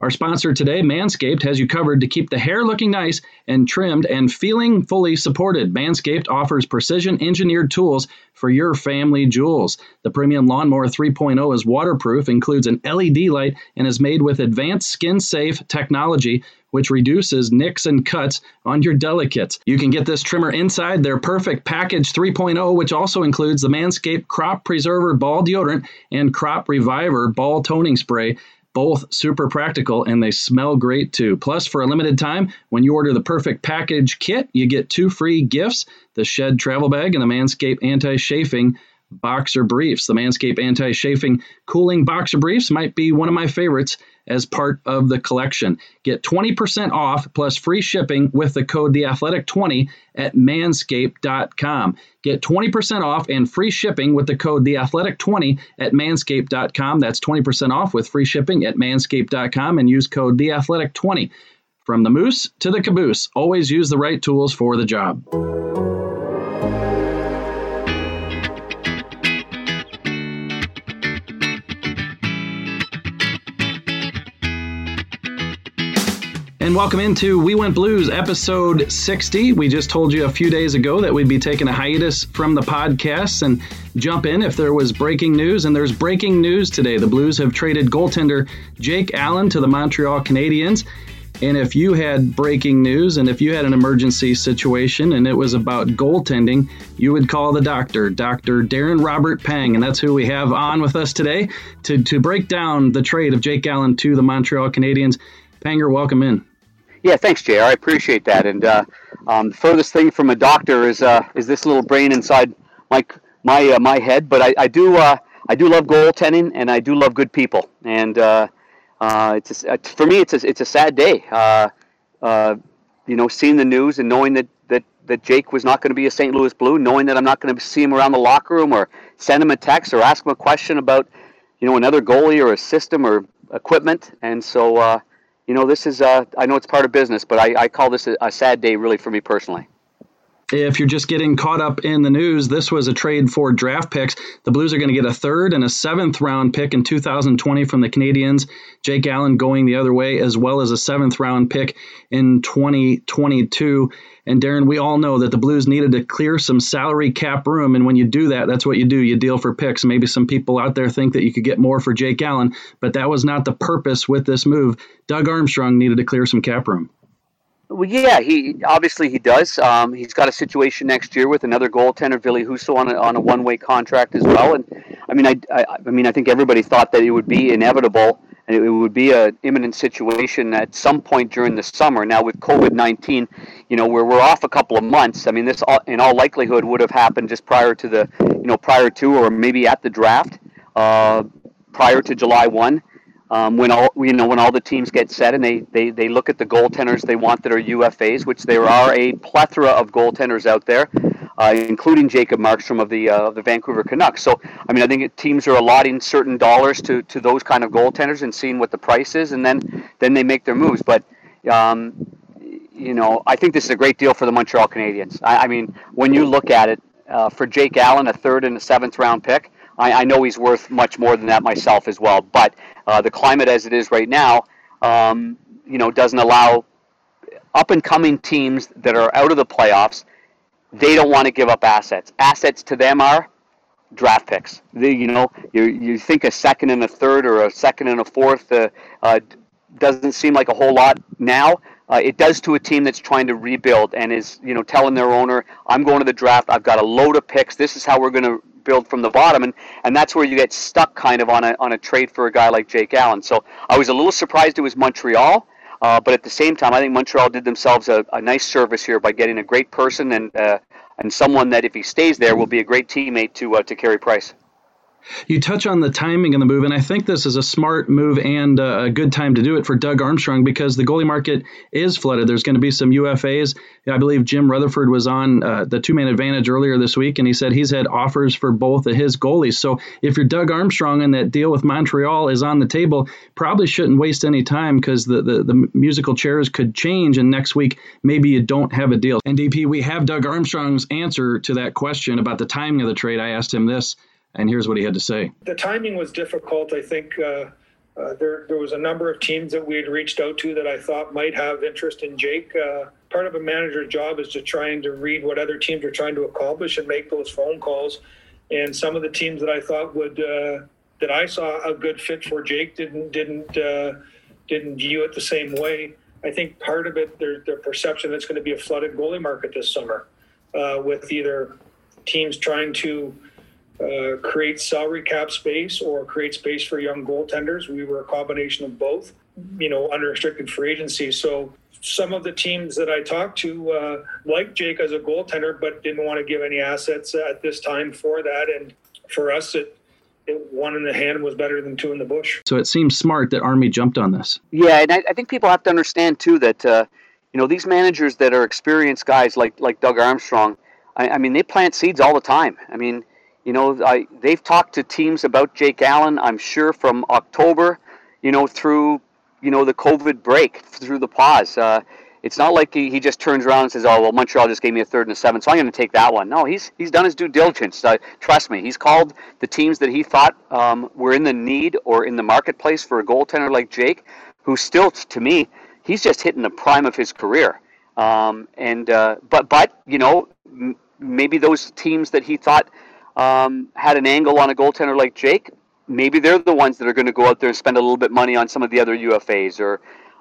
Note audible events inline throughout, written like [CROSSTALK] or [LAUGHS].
Our sponsor today, Manscaped, has you covered to keep the hair looking nice and trimmed and feeling fully supported. Manscaped offers precision engineered tools for your family jewels. The premium lawnmower 3.0 is waterproof, includes an LED light, and is made with advanced skin safe technology which reduces nicks and cuts on your delicates. You can get this trimmer inside their perfect package 3.0, which also includes the Manscaped Crop Preserver Ball Deodorant and Crop Reviver Ball Toning Spray both super practical and they smell great too. Plus, for a limited time, when you order the perfect package kit, you get two free gifts the Shed travel bag and the Manscaped anti chafing boxer briefs. The Manscaped anti chafing cooling boxer briefs might be one of my favorites as part of the collection. Get 20% off plus free shipping with the code TheAthletic20 at manscaped.com. Get 20% off and free shipping with the code TheAthletic20 at manscaped.com. That's 20% off with free shipping at manscaped.com and use code TheAthletic20. From the moose to the caboose, always use the right tools for the job. And welcome into We Went Blues episode 60. We just told you a few days ago that we'd be taking a hiatus from the podcasts and jump in if there was breaking news, and there's breaking news today. The Blues have traded goaltender Jake Allen to the Montreal Canadiens. And if you had breaking news and if you had an emergency situation and it was about goaltending, you would call the doctor, Dr. Darren Robert Pang. And that's who we have on with us today to, to break down the trade of Jake Allen to the Montreal Canadiens. Panger, welcome in. Yeah, thanks, JR. I appreciate that. And uh, um, the furthest thing from a doctor is uh, is this little brain inside my my uh, my head. But I, I do uh, I do love goal goaltending, and I do love good people. And uh, uh, it's a, for me, it's a, it's a sad day. you know, seeing the news and knowing that that that Jake was not going to be a St. Louis Blue, knowing that I'm not going to see him around the locker room or send him a text or ask him a question about you know another goalie or a system or equipment. And so you know, this is, uh, I know it's part of business, but I, I call this a, a sad day really for me personally. If you're just getting caught up in the news, this was a trade for draft picks. The Blues are going to get a third and a seventh round pick in 2020 from the Canadiens. Jake Allen going the other way, as well as a seventh round pick in 2022. And Darren, we all know that the Blues needed to clear some salary cap room. And when you do that, that's what you do. You deal for picks. Maybe some people out there think that you could get more for Jake Allen, but that was not the purpose with this move. Doug Armstrong needed to clear some cap room. Well, yeah, he obviously he does. Um, he's got a situation next year with another goaltender, Ville Husso, on a, on a one way contract as well. And I mean, I, I, I mean, I think everybody thought that it would be inevitable and it would be an imminent situation at some point during the summer. Now with COVID nineteen, you know, where we're off a couple of months. I mean, this in all likelihood would have happened just prior to the, you know, prior to or maybe at the draft, uh, prior to July one um, when all you know when all the teams get set and they, they, they look at the goaltenders they want that are UFAs, which there are a plethora of goaltenders out there, uh, including Jacob Markstrom of the uh, the Vancouver Canucks. So I mean I think teams are allotting certain dollars to, to those kind of goaltenders and seeing what the price is, and then then they make their moves. But um, you know I think this is a great deal for the Montreal Canadiens. I, I mean when you look at it uh, for Jake Allen, a third and a seventh round pick. I, I know he's worth much more than that myself as well. But uh, the climate as it is right now, um, you know, doesn't allow up and coming teams that are out of the playoffs. They don't want to give up assets. Assets to them are draft picks. You know, you, you think a second and a third or a second and a fourth uh, uh, doesn't seem like a whole lot now. Uh, it does to a team that's trying to rebuild and is, you know, telling their owner, "I'm going to the draft. I've got a load of picks. This is how we're going to build from the bottom, and and that's where you get stuck kind of on a on a trade for a guy like Jake Allen. So I was a little surprised it was Montreal. Uh, but at the same time, I think Montreal did themselves a, a nice service here by getting a great person and uh, and someone that, if he stays there, will be a great teammate to uh, to Carey Price. You touch on the timing of the move, and I think this is a smart move and a good time to do it for Doug Armstrong because the goalie market is flooded. There's going to be some UFAs. I believe Jim Rutherford was on uh, the two man advantage earlier this week, and he said he's had offers for both of his goalies. So if you're Doug Armstrong and that deal with Montreal is on the table, probably shouldn't waste any time because the, the, the musical chairs could change, and next week maybe you don't have a deal. And DP, we have Doug Armstrong's answer to that question about the timing of the trade. I asked him this and here's what he had to say. The timing was difficult. I think uh, uh, there, there was a number of teams that we had reached out to that I thought might have interest in Jake. Uh, part of a manager's job is to trying to read what other teams are trying to accomplish and make those phone calls. And some of the teams that I thought would uh, that I saw a good fit for Jake didn't didn't uh, didn't view it the same way. I think part of it, their their perception that's going to be a flooded goalie market this summer, uh, with either teams trying to uh, create salary cap space or create space for young goaltenders. We were a combination of both, you know, under unrestricted free agency. So some of the teams that I talked to uh, liked Jake as a goaltender, but didn't want to give any assets at this time for that. And for us, it, it one in the hand was better than two in the bush. So it seems smart that Army jumped on this. Yeah, and I, I think people have to understand too that uh, you know these managers that are experienced guys like like Doug Armstrong. I, I mean, they plant seeds all the time. I mean you know, I, they've talked to teams about Jake Allen, I'm sure, from October, you know, through, you know, the COVID break, through the pause. Uh, it's not like he, he just turns around and says, "Oh well, Montreal just gave me a third and a seventh, so I'm going to take that one." No, he's he's done his due diligence. Uh, trust me, he's called the teams that he thought um, were in the need or in the marketplace for a goaltender like Jake, who still, to me, he's just hitting the prime of his career. Um, and uh, but but you know, m- maybe those teams that he thought um, had an angle on a goaltender like Jake, maybe they're the ones that are going to go out there and spend a little bit money on some of the other UFAs, or,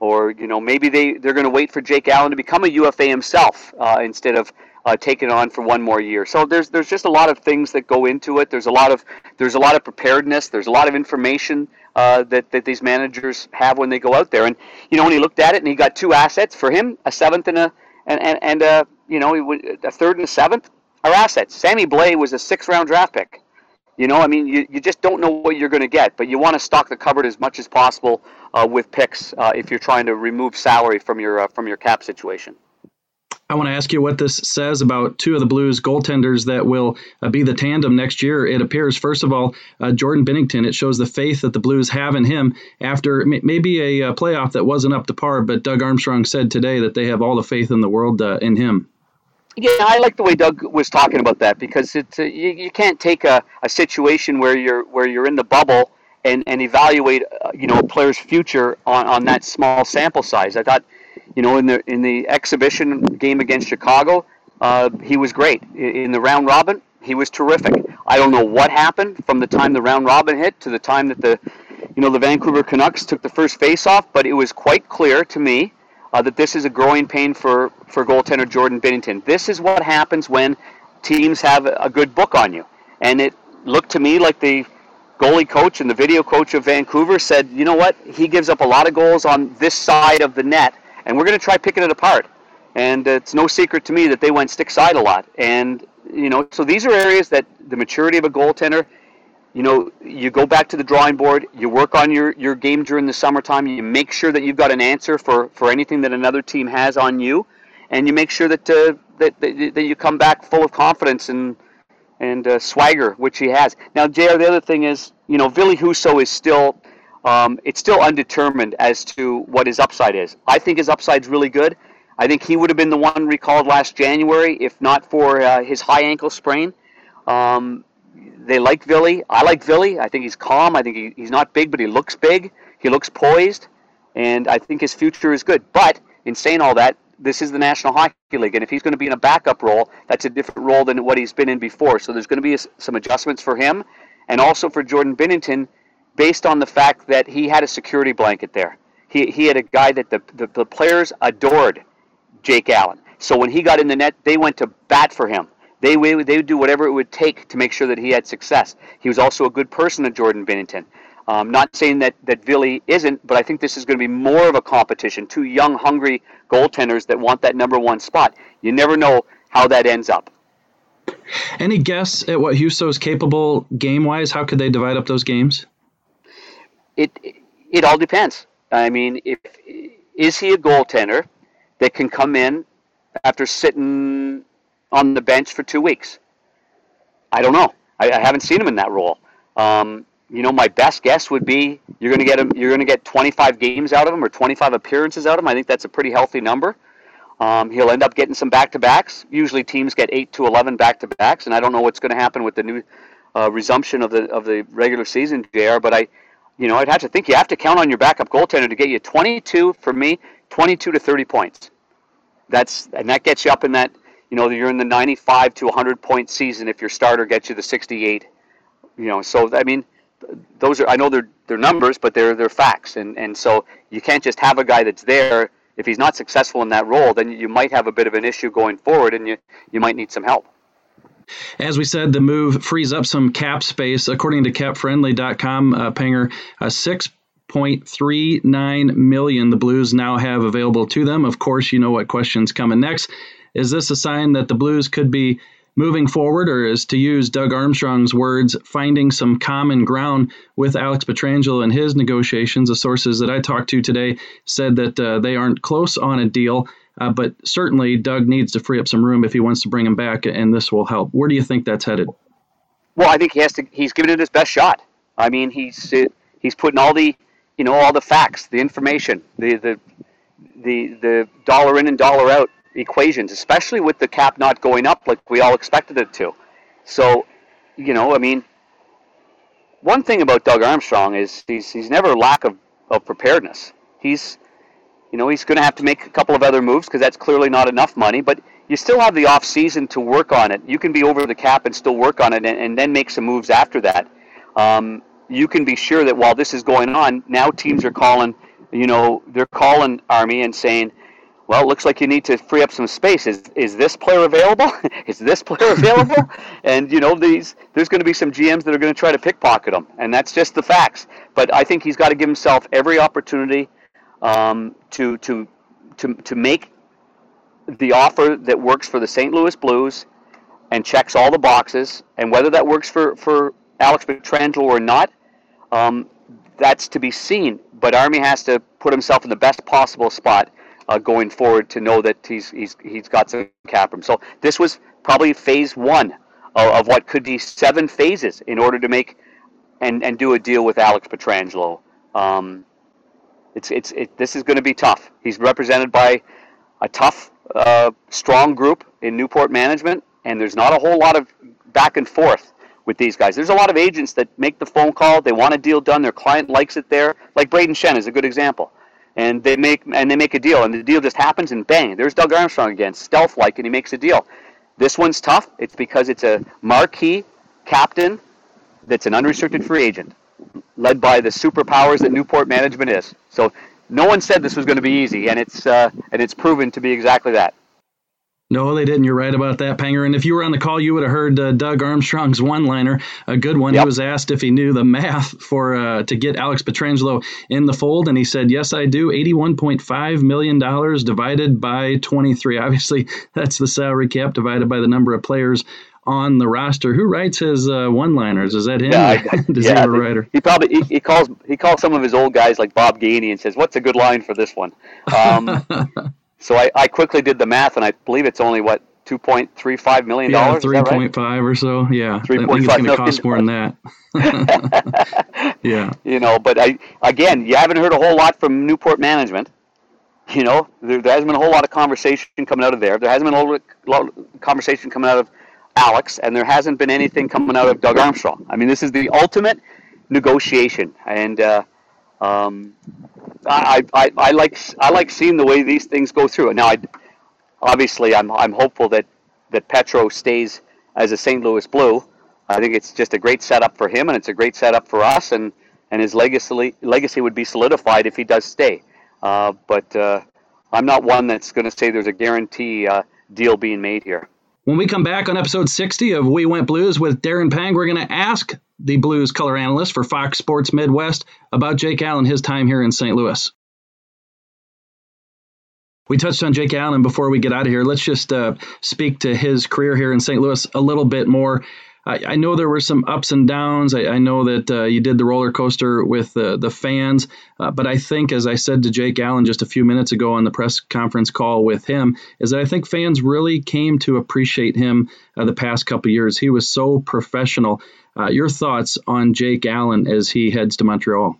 or you know, maybe they they're going to wait for Jake Allen to become a UFA himself uh, instead of uh, taking on for one more year. So there's there's just a lot of things that go into it. There's a lot of there's a lot of preparedness. There's a lot of information uh, that that these managers have when they go out there. And you know, when he looked at it and he got two assets for him, a seventh and a and and, and a you know a third and a seventh our assets. Sammy Blais was a six round draft pick. You know, I mean, you, you just don't know what you're going to get, but you want to stock the cupboard as much as possible uh, with picks uh, if you're trying to remove salary from your uh, from your cap situation. I want to ask you what this says about two of the Blues goaltenders that will uh, be the tandem next year. It appears, first of all, uh, Jordan Binnington. It shows the faith that the Blues have in him after maybe a, a, playoff that wasn't up to par. But Doug Armstrong said today that they have all the faith in the world uh, in him. Yeah, I like the way Doug was talking about that because it's a, you, you can't take a, a situation where you're where you're in the bubble and, and evaluate uh, you know a player's future on, on that small sample size. I thought you know in the in the exhibition game against Chicago, uh, he was great. In the round robin, he was terrific. I don't know what happened from the time the round robin hit to the time that the you know the Vancouver Canucks took the first face off, but it was quite clear to me uh, that this is a growing pain for, for goaltender Jordan Binnington. This is what happens when teams have a good book on you. And it looked to me like the goalie coach and the video coach of Vancouver said, you know what, he gives up a lot of goals on this side of the net, and we're going to try picking it apart. And it's no secret to me that they went stick side a lot. And, you know, so these are areas that the maturity of a goaltender – you know, you go back to the drawing board, you work on your, your game during the summertime, you make sure that you've got an answer for, for anything that another team has on you, and you make sure that, uh, that, that, that you come back full of confidence and, and uh, swagger, which he has. Now, JR, the other thing is, you know, Ville Husso is still, um, it's still undetermined as to what his upside is. I think his upside's really good. I think he would have been the one recalled last January if not for uh, his high ankle sprain. Um, they like Ville. I like Ville. I think he's calm. I think he, he's not big, but he looks big. He looks poised, and I think his future is good. But in saying all that, this is the National Hockey League, and if he's going to be in a backup role, that's a different role than what he's been in before. So there's going to be some adjustments for him, and also for Jordan Binnington, based on the fact that he had a security blanket there. He, he had a guy that the, the, the players adored, Jake Allen. So when he got in the net, they went to bat for him. They, they would do whatever it would take to make sure that he had success. He was also a good person to Jordan Binnington. Um, not saying that, that Ville isn't, but I think this is going to be more of a competition. Two young, hungry goaltenders that want that number one spot. You never know how that ends up. Any guess at what Husso is capable game wise? How could they divide up those games? It it all depends. I mean, if is he a goaltender that can come in after sitting on the bench for two weeks? I don't know. I, I haven't seen him in that role. Um, you know, my best guess would be you're going to get him. You're going to get 25 games out of him or 25 appearances out of him. I think that's a pretty healthy number. Um, he'll end up getting some back-to-backs. Usually, teams get eight to 11 back-to-backs, and I don't know what's going to happen with the new uh, resumption of the of the regular season, Jr. But I, you know, I'd have to think you have to count on your backup goaltender to get you 22 for me, 22 to 30 points. That's and that gets you up in that, you know, you're in the 95 to 100 point season if your starter gets you the 68. You know, so I mean, those are I know they're they're numbers, but they're they're facts, and and so you can't just have a guy that's there. If he's not successful in that role, then you might have a bit of an issue going forward, and you you might need some help. As we said, the move frees up some cap space. According to CapFriendly.com, uh, Panger, uh, six 0.39 million the Blues now have available to them. Of course, you know what question's coming next. Is this a sign that the Blues could be moving forward, or is to use Doug Armstrong's words, finding some common ground with Alex Pietrangelo and his negotiations? The sources that I talked to today said that uh, they aren't close on a deal, uh, but certainly Doug needs to free up some room if he wants to bring him back, and this will help. Where do you think that's headed? Well, I think he has to. He's given it his best shot. I mean, he's he's putting all the you know all the facts, the information, the the the the dollar in and dollar out equations, especially with the cap not going up like we all expected it to. So, you know, I mean, one thing about Doug Armstrong is he's he's never lack of, of preparedness. He's you know he's going to have to make a couple of other moves because that's clearly not enough money, but you still have the off season to work on it. You can be over the cap and still work on it, and, and then make some moves after that. Um, you can be sure that while this is going on, now teams are calling, you know, they're calling Army and saying, well, it looks like you need to free up some space. Is is this player available? [LAUGHS] is this player available? [LAUGHS] and you know, these there's going to be some GMs that are going to try to pickpocket him, and that's just the facts. But I think he's got to give himself every opportunity um, to to to to make the offer that works for the St. Louis Blues and checks all the boxes. And whether that works for for Alex Pietrangelo or not, um, that's to be seen. But Army has to put himself in the best possible spot uh, going forward to know that he's he's he's got some cap room. So this was probably phase one of, of what could be seven phases in order to make and and do a deal with Alex Pietrangelo. Um, it's it's it, this is going to be tough. He's represented by a tough, uh, strong group in Newport management, and there's not a whole lot of back and forth with these guys. There's a lot of agents that make the phone call. They want a deal done. Their client likes it there. Like Brayden Schenn is a good example. And they make and they make a deal, and the deal just happens, and bang, there's Doug Armstrong again, stealth-like, and he makes a deal. This one's tough. It's because it's a marquee captain that's an unrestricted free agent, led by the superpowers that Newport Management is. So no one said this was going to be easy, and it's uh, and it's proven to be exactly that. No, they didn't. You're right about that, Panger. And if you were on the call, you would have heard uh, Doug Armstrong's one-liner, a good one. Yep. He was asked if he knew the math for uh, to get Alex Pietrangelo in the fold, and he said, "Yes, I do. Eighty-one point five million dollars divided by twenty-three. Obviously, [LAUGHS] that's the salary cap divided by the number of players." On the roster, who writes his uh, one-liners? Is that him? Yeah, I, [LAUGHS] Does yeah, he have a writer? He probably he, he, calls he calls some of his old guys like Bob Gainey and says, "What's a good line for this one?" [LAUGHS] Um, So I, I quickly did the math, and I believe it's only what two point three five million dollars. Yeah, three point five right? or so. Yeah, three point five. Going to cost more than that. [LAUGHS] yeah. [LAUGHS] You know, but I again, you haven't heard a whole lot from Newport management. You know, there, there hasn't been a whole lot of conversation coming out of there. There hasn't been a whole lot of conversation coming out of Alex, and there hasn't been anything coming out of Doug Armstrong. I mean, this is the ultimate negotiation, and uh, um, I, I, I like I like seeing the way these things go through. Now, I, obviously, I'm I'm hopeful that that Petro stays as a St. Louis Blue. I think it's just a great setup for him, and it's a great setup for us, and and his legacy legacy would be solidified if he does stay. Uh, but uh, I'm not one that's going to say there's a guarantee uh, deal being made here. When we come back on episode 60 of We Went Blues with Darren Pang, we're going to ask the Blues color analyst for Fox Sports Midwest about Jake Allen, his time here in St. Louis. We touched on Jake Allen before we get out of here. Let's just uh, speak to his career here in St. Louis a little bit more. I, I know there were some ups and downs. I, I know that uh, you did the roller coaster with the fans, uh, but I think, as I said to Jake Allen just a few minutes ago on the press conference call with him, is that I think fans really came to appreciate him uh, the past couple years. He was so professional. Uh, your thoughts on Jake Allen as he heads to Montreal?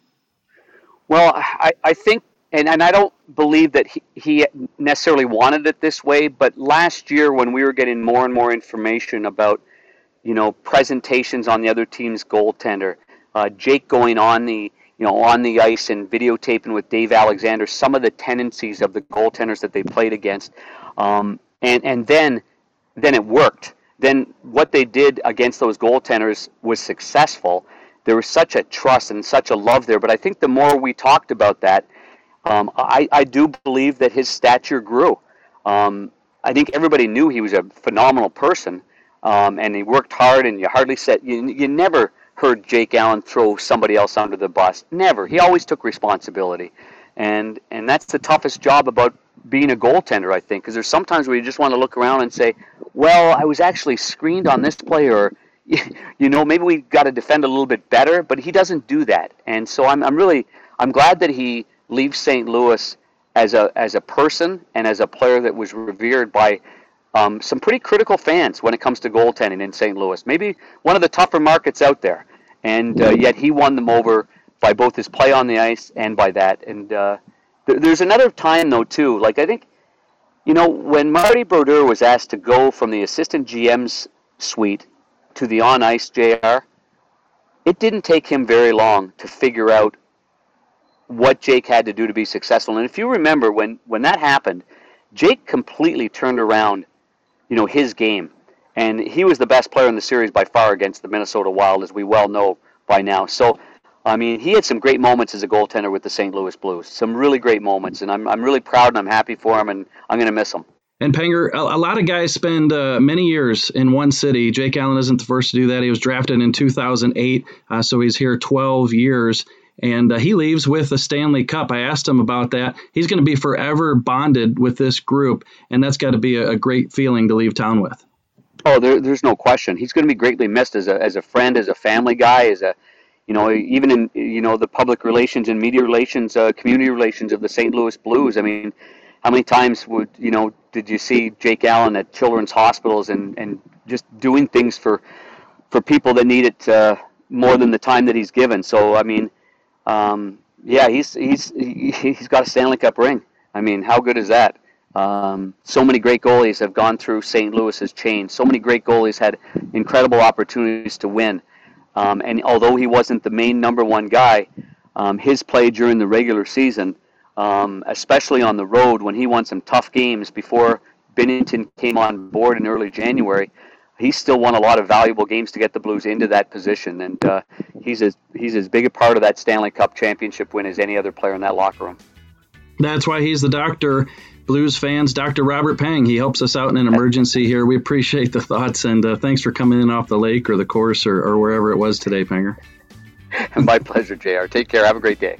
Well, I, I think and, and I don't believe that he, he necessarily wanted it this way, but last year when we were getting more and more information about you know, presentations on the other team's goaltender. Uh, Jake going on the you know, on the ice and videotaping with Dave Alexander some of the tendencies of the goaltenders that they played against, um, and and then then it worked. Then what they did against those goaltenders was successful. There was such a trust and such a love there. But I think the more we talked about that, um, I, I do believe that his stature grew. Um, I think everybody knew he was a phenomenal person, um, and he worked hard. And you hardly said you, you never heard Jake Allen throw somebody else under the bus. Never. He always took responsibility, and and that's the toughest job about being a goaltender. I think because there's sometimes where you just want to look around and say, well, I was actually screened on this play, or [LAUGHS] you know maybe we got to defend a little bit better. But he doesn't do that, and so I'm I'm really I'm glad that he leaves St. Louis as a as a person and as a player that was revered by um, some pretty critical fans when it comes to goaltending in St. Louis. Maybe one of the tougher markets out there, and uh, yet he won them over by both his play on the ice and by that. And uh, th- there's another time though too. Like I think, you know, when Marty Brodeur was asked to go from the assistant GM's suite to the on ice JR, it didn't take him very long to figure out what Jake had to do to be successful. And if you remember when when that happened, Jake completely turned around you know, his game. And he was the best player in the series by far against the Minnesota Wild, as we well know by now. So, I mean, he had some great moments as a goaltender with the St. Louis Blues. Some really great moments, and I'm, I'm really proud and I'm happy for him, and I'm going to miss him. And Panger, a, a lot of guys spend uh, many years in one city. Jake Allen isn't the first to do that. He was drafted in 2008, uh, so he's here 12 years and uh, he leaves with a Stanley Cup. I asked him about that. He's going to be forever bonded with this group, and that's got to be a, a, great feeling to leave town with. Oh, there, there's no question. He's going to be greatly missed as a as a friend, as a family guy, as a you know, even in you know the public relations and media relations, uh, community relations of the St. Louis Blues. I mean, how many times would you know did you see Jake Allen at children's hospitals and and just doing things for for people that need it uh, more than the time that he's given? So I mean um, yeah, he's he's he's got a Stanley Cup ring. I mean, how good is that? Um, so many great goalies have gone through St. Louis's chain. So many great goalies had incredible opportunities to win. Um, and although he wasn't the main number one guy, um, his play during the regular season, um, especially on the road when he won some tough games before Binnington came on board in early January, he still won a lot of valuable games to get the Blues into that position, and uh, he's as he's as big a part of that Stanley Cup championship win as any other player in that locker room. That's why he's the doctor. Blues fans, Dr. Robert Pang. He helps us out in an emergency here. We appreciate the thoughts and uh, thanks for coming in off the lake or the course or, or wherever it was today, Panger. [LAUGHS] My pleasure, JR. Take care. Have a great day.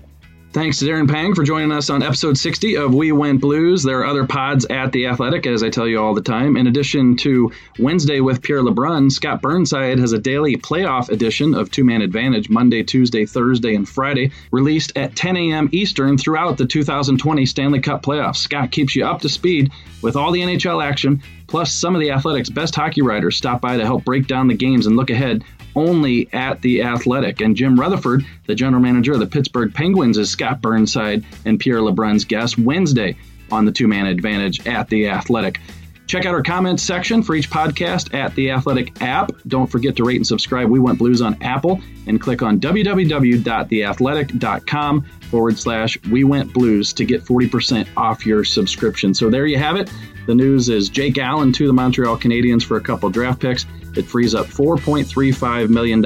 Thanks to Darren Pang for joining us on episode 60 of We Went Blues. There are other pods at The Athletic, as I tell you all the time. In addition to Wednesday with Pierre LeBrun, Scott Burnside has a daily playoff edition of Two Man Advantage Monday, Tuesday, Thursday, and Friday, released at 10 a.m. Eastern throughout the 2020 Stanley Cup playoffs. Scott keeps you up to speed with all the NHL action, plus some of the Athletic's best hockey writers stop by to help break down the games and look ahead only at the Athletic. And Jim Rutherford, the general manager of the Pittsburgh Penguins, is Scott Burnside and Pierre LeBrun's guest Wednesday on the two man advantage at the Athletic. Check out our comments section for each podcast at the Athletic app. Don't forget to rate and subscribe We Went Blues on Apple and click on www.theathletic.com forward slash We Went Blues to get 40% off your subscription. So there you have it. The news is Jake Allen to the Montreal Canadiens for a couple draft picks. It frees up $4.35 million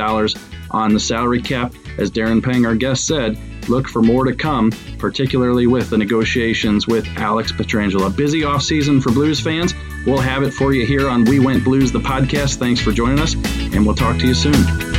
on the salary cap. As Darren Pang, our guest, said, look for more to come, particularly with the negotiations with Alex Pietrangelo. A busy offseason for Blues fans. We'll have it for you here on We Went Blues, the podcast. Thanks for joining us, and we'll talk to you soon.